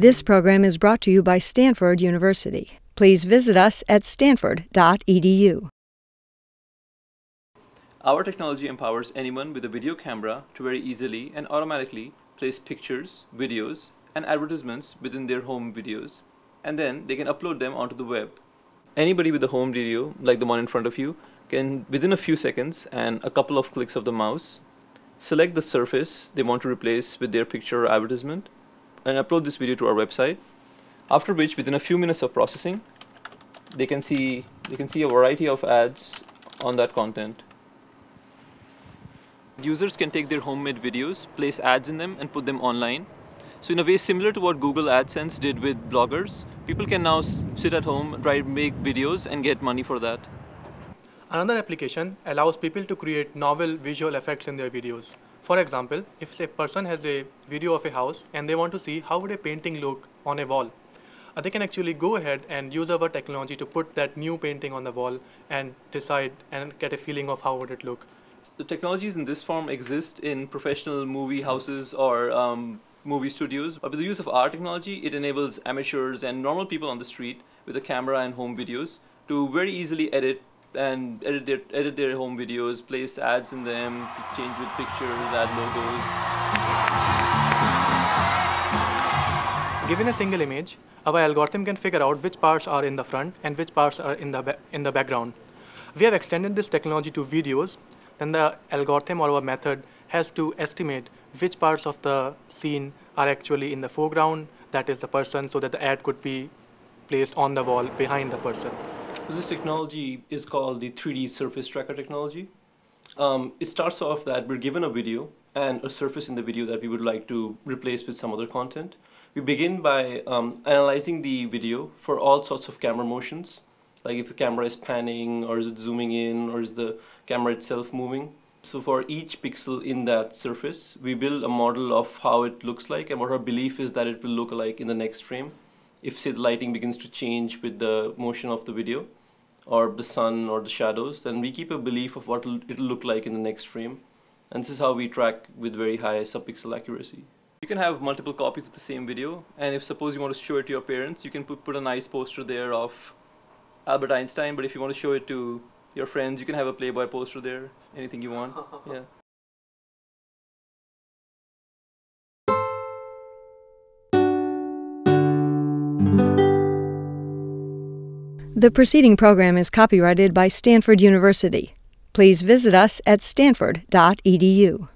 This program is brought to you by Stanford University. Please visit us at stanford.edu. Our technology empowers anyone with a video camera to very easily and automatically place pictures, videos, and advertisements within their home videos, and then they can upload them onto the web. Anybody with a home video, like the one in front of you, can, within a few seconds and a couple of clicks of the mouse, select the surface they want to replace with their picture or advertisement, and upload this video to our website. After which, within a few minutes of processing, they can see they can see a variety of ads on that content. Users can take their homemade videos, place ads in them, and put them online. So in a way similar to what Google AdSense did with bloggers, people can now sit at home, try make videos, and get money for that. Another application allows people to create novel visual effects in their videos. For example, if a person has a video of a house and they want to see how would a painting look on a wall, uh, they can actually go ahead and use our technology to put that new painting on the wall and decide and get a feeling of how would it look. The technologies in this form exist in professional movie houses or um, movie studios. But with the use of our technology, it enables amateurs and normal people on the street with a camera and home videos to very easily edit and edit their edit their home videos, place ads in them, change with pictures, add logos. Given a single image, our algorithm can figure out which parts are in the front and which parts are in the in the background. We have extended this technology to videos. Then the algorithm or our method has to estimate which parts of the scene are actually in the foreground, that is the person, so that the ad could be placed on the wall behind the person. So this technology is called the 3D surface tracker technology. Um, it starts off that we're given a video and a surface in the video that we would like to replace with some other content. We begin by um, analyzing the video for all sorts of camera motions, like if the camera is panning or is it zooming in or is the camera itself moving. So for each pixel in that surface, we build a model of how it looks like and what our belief is that it will look like in the next frame. If say the lighting begins to change with the motion of the video or the sun or the shadows, then we keep a belief of what it'll look like in the next frame. And this is how we track with very high subpixel accuracy. You can have multiple copies of the same video, and if suppose you want to show it to your parents, you can put, put a nice poster there of Albert Einstein, but if you want to show it to your friends, you can have a Playboy poster there, anything you want. yeah. The preceding program is copyrighted by Stanford University. Please visit us at stanford.edu.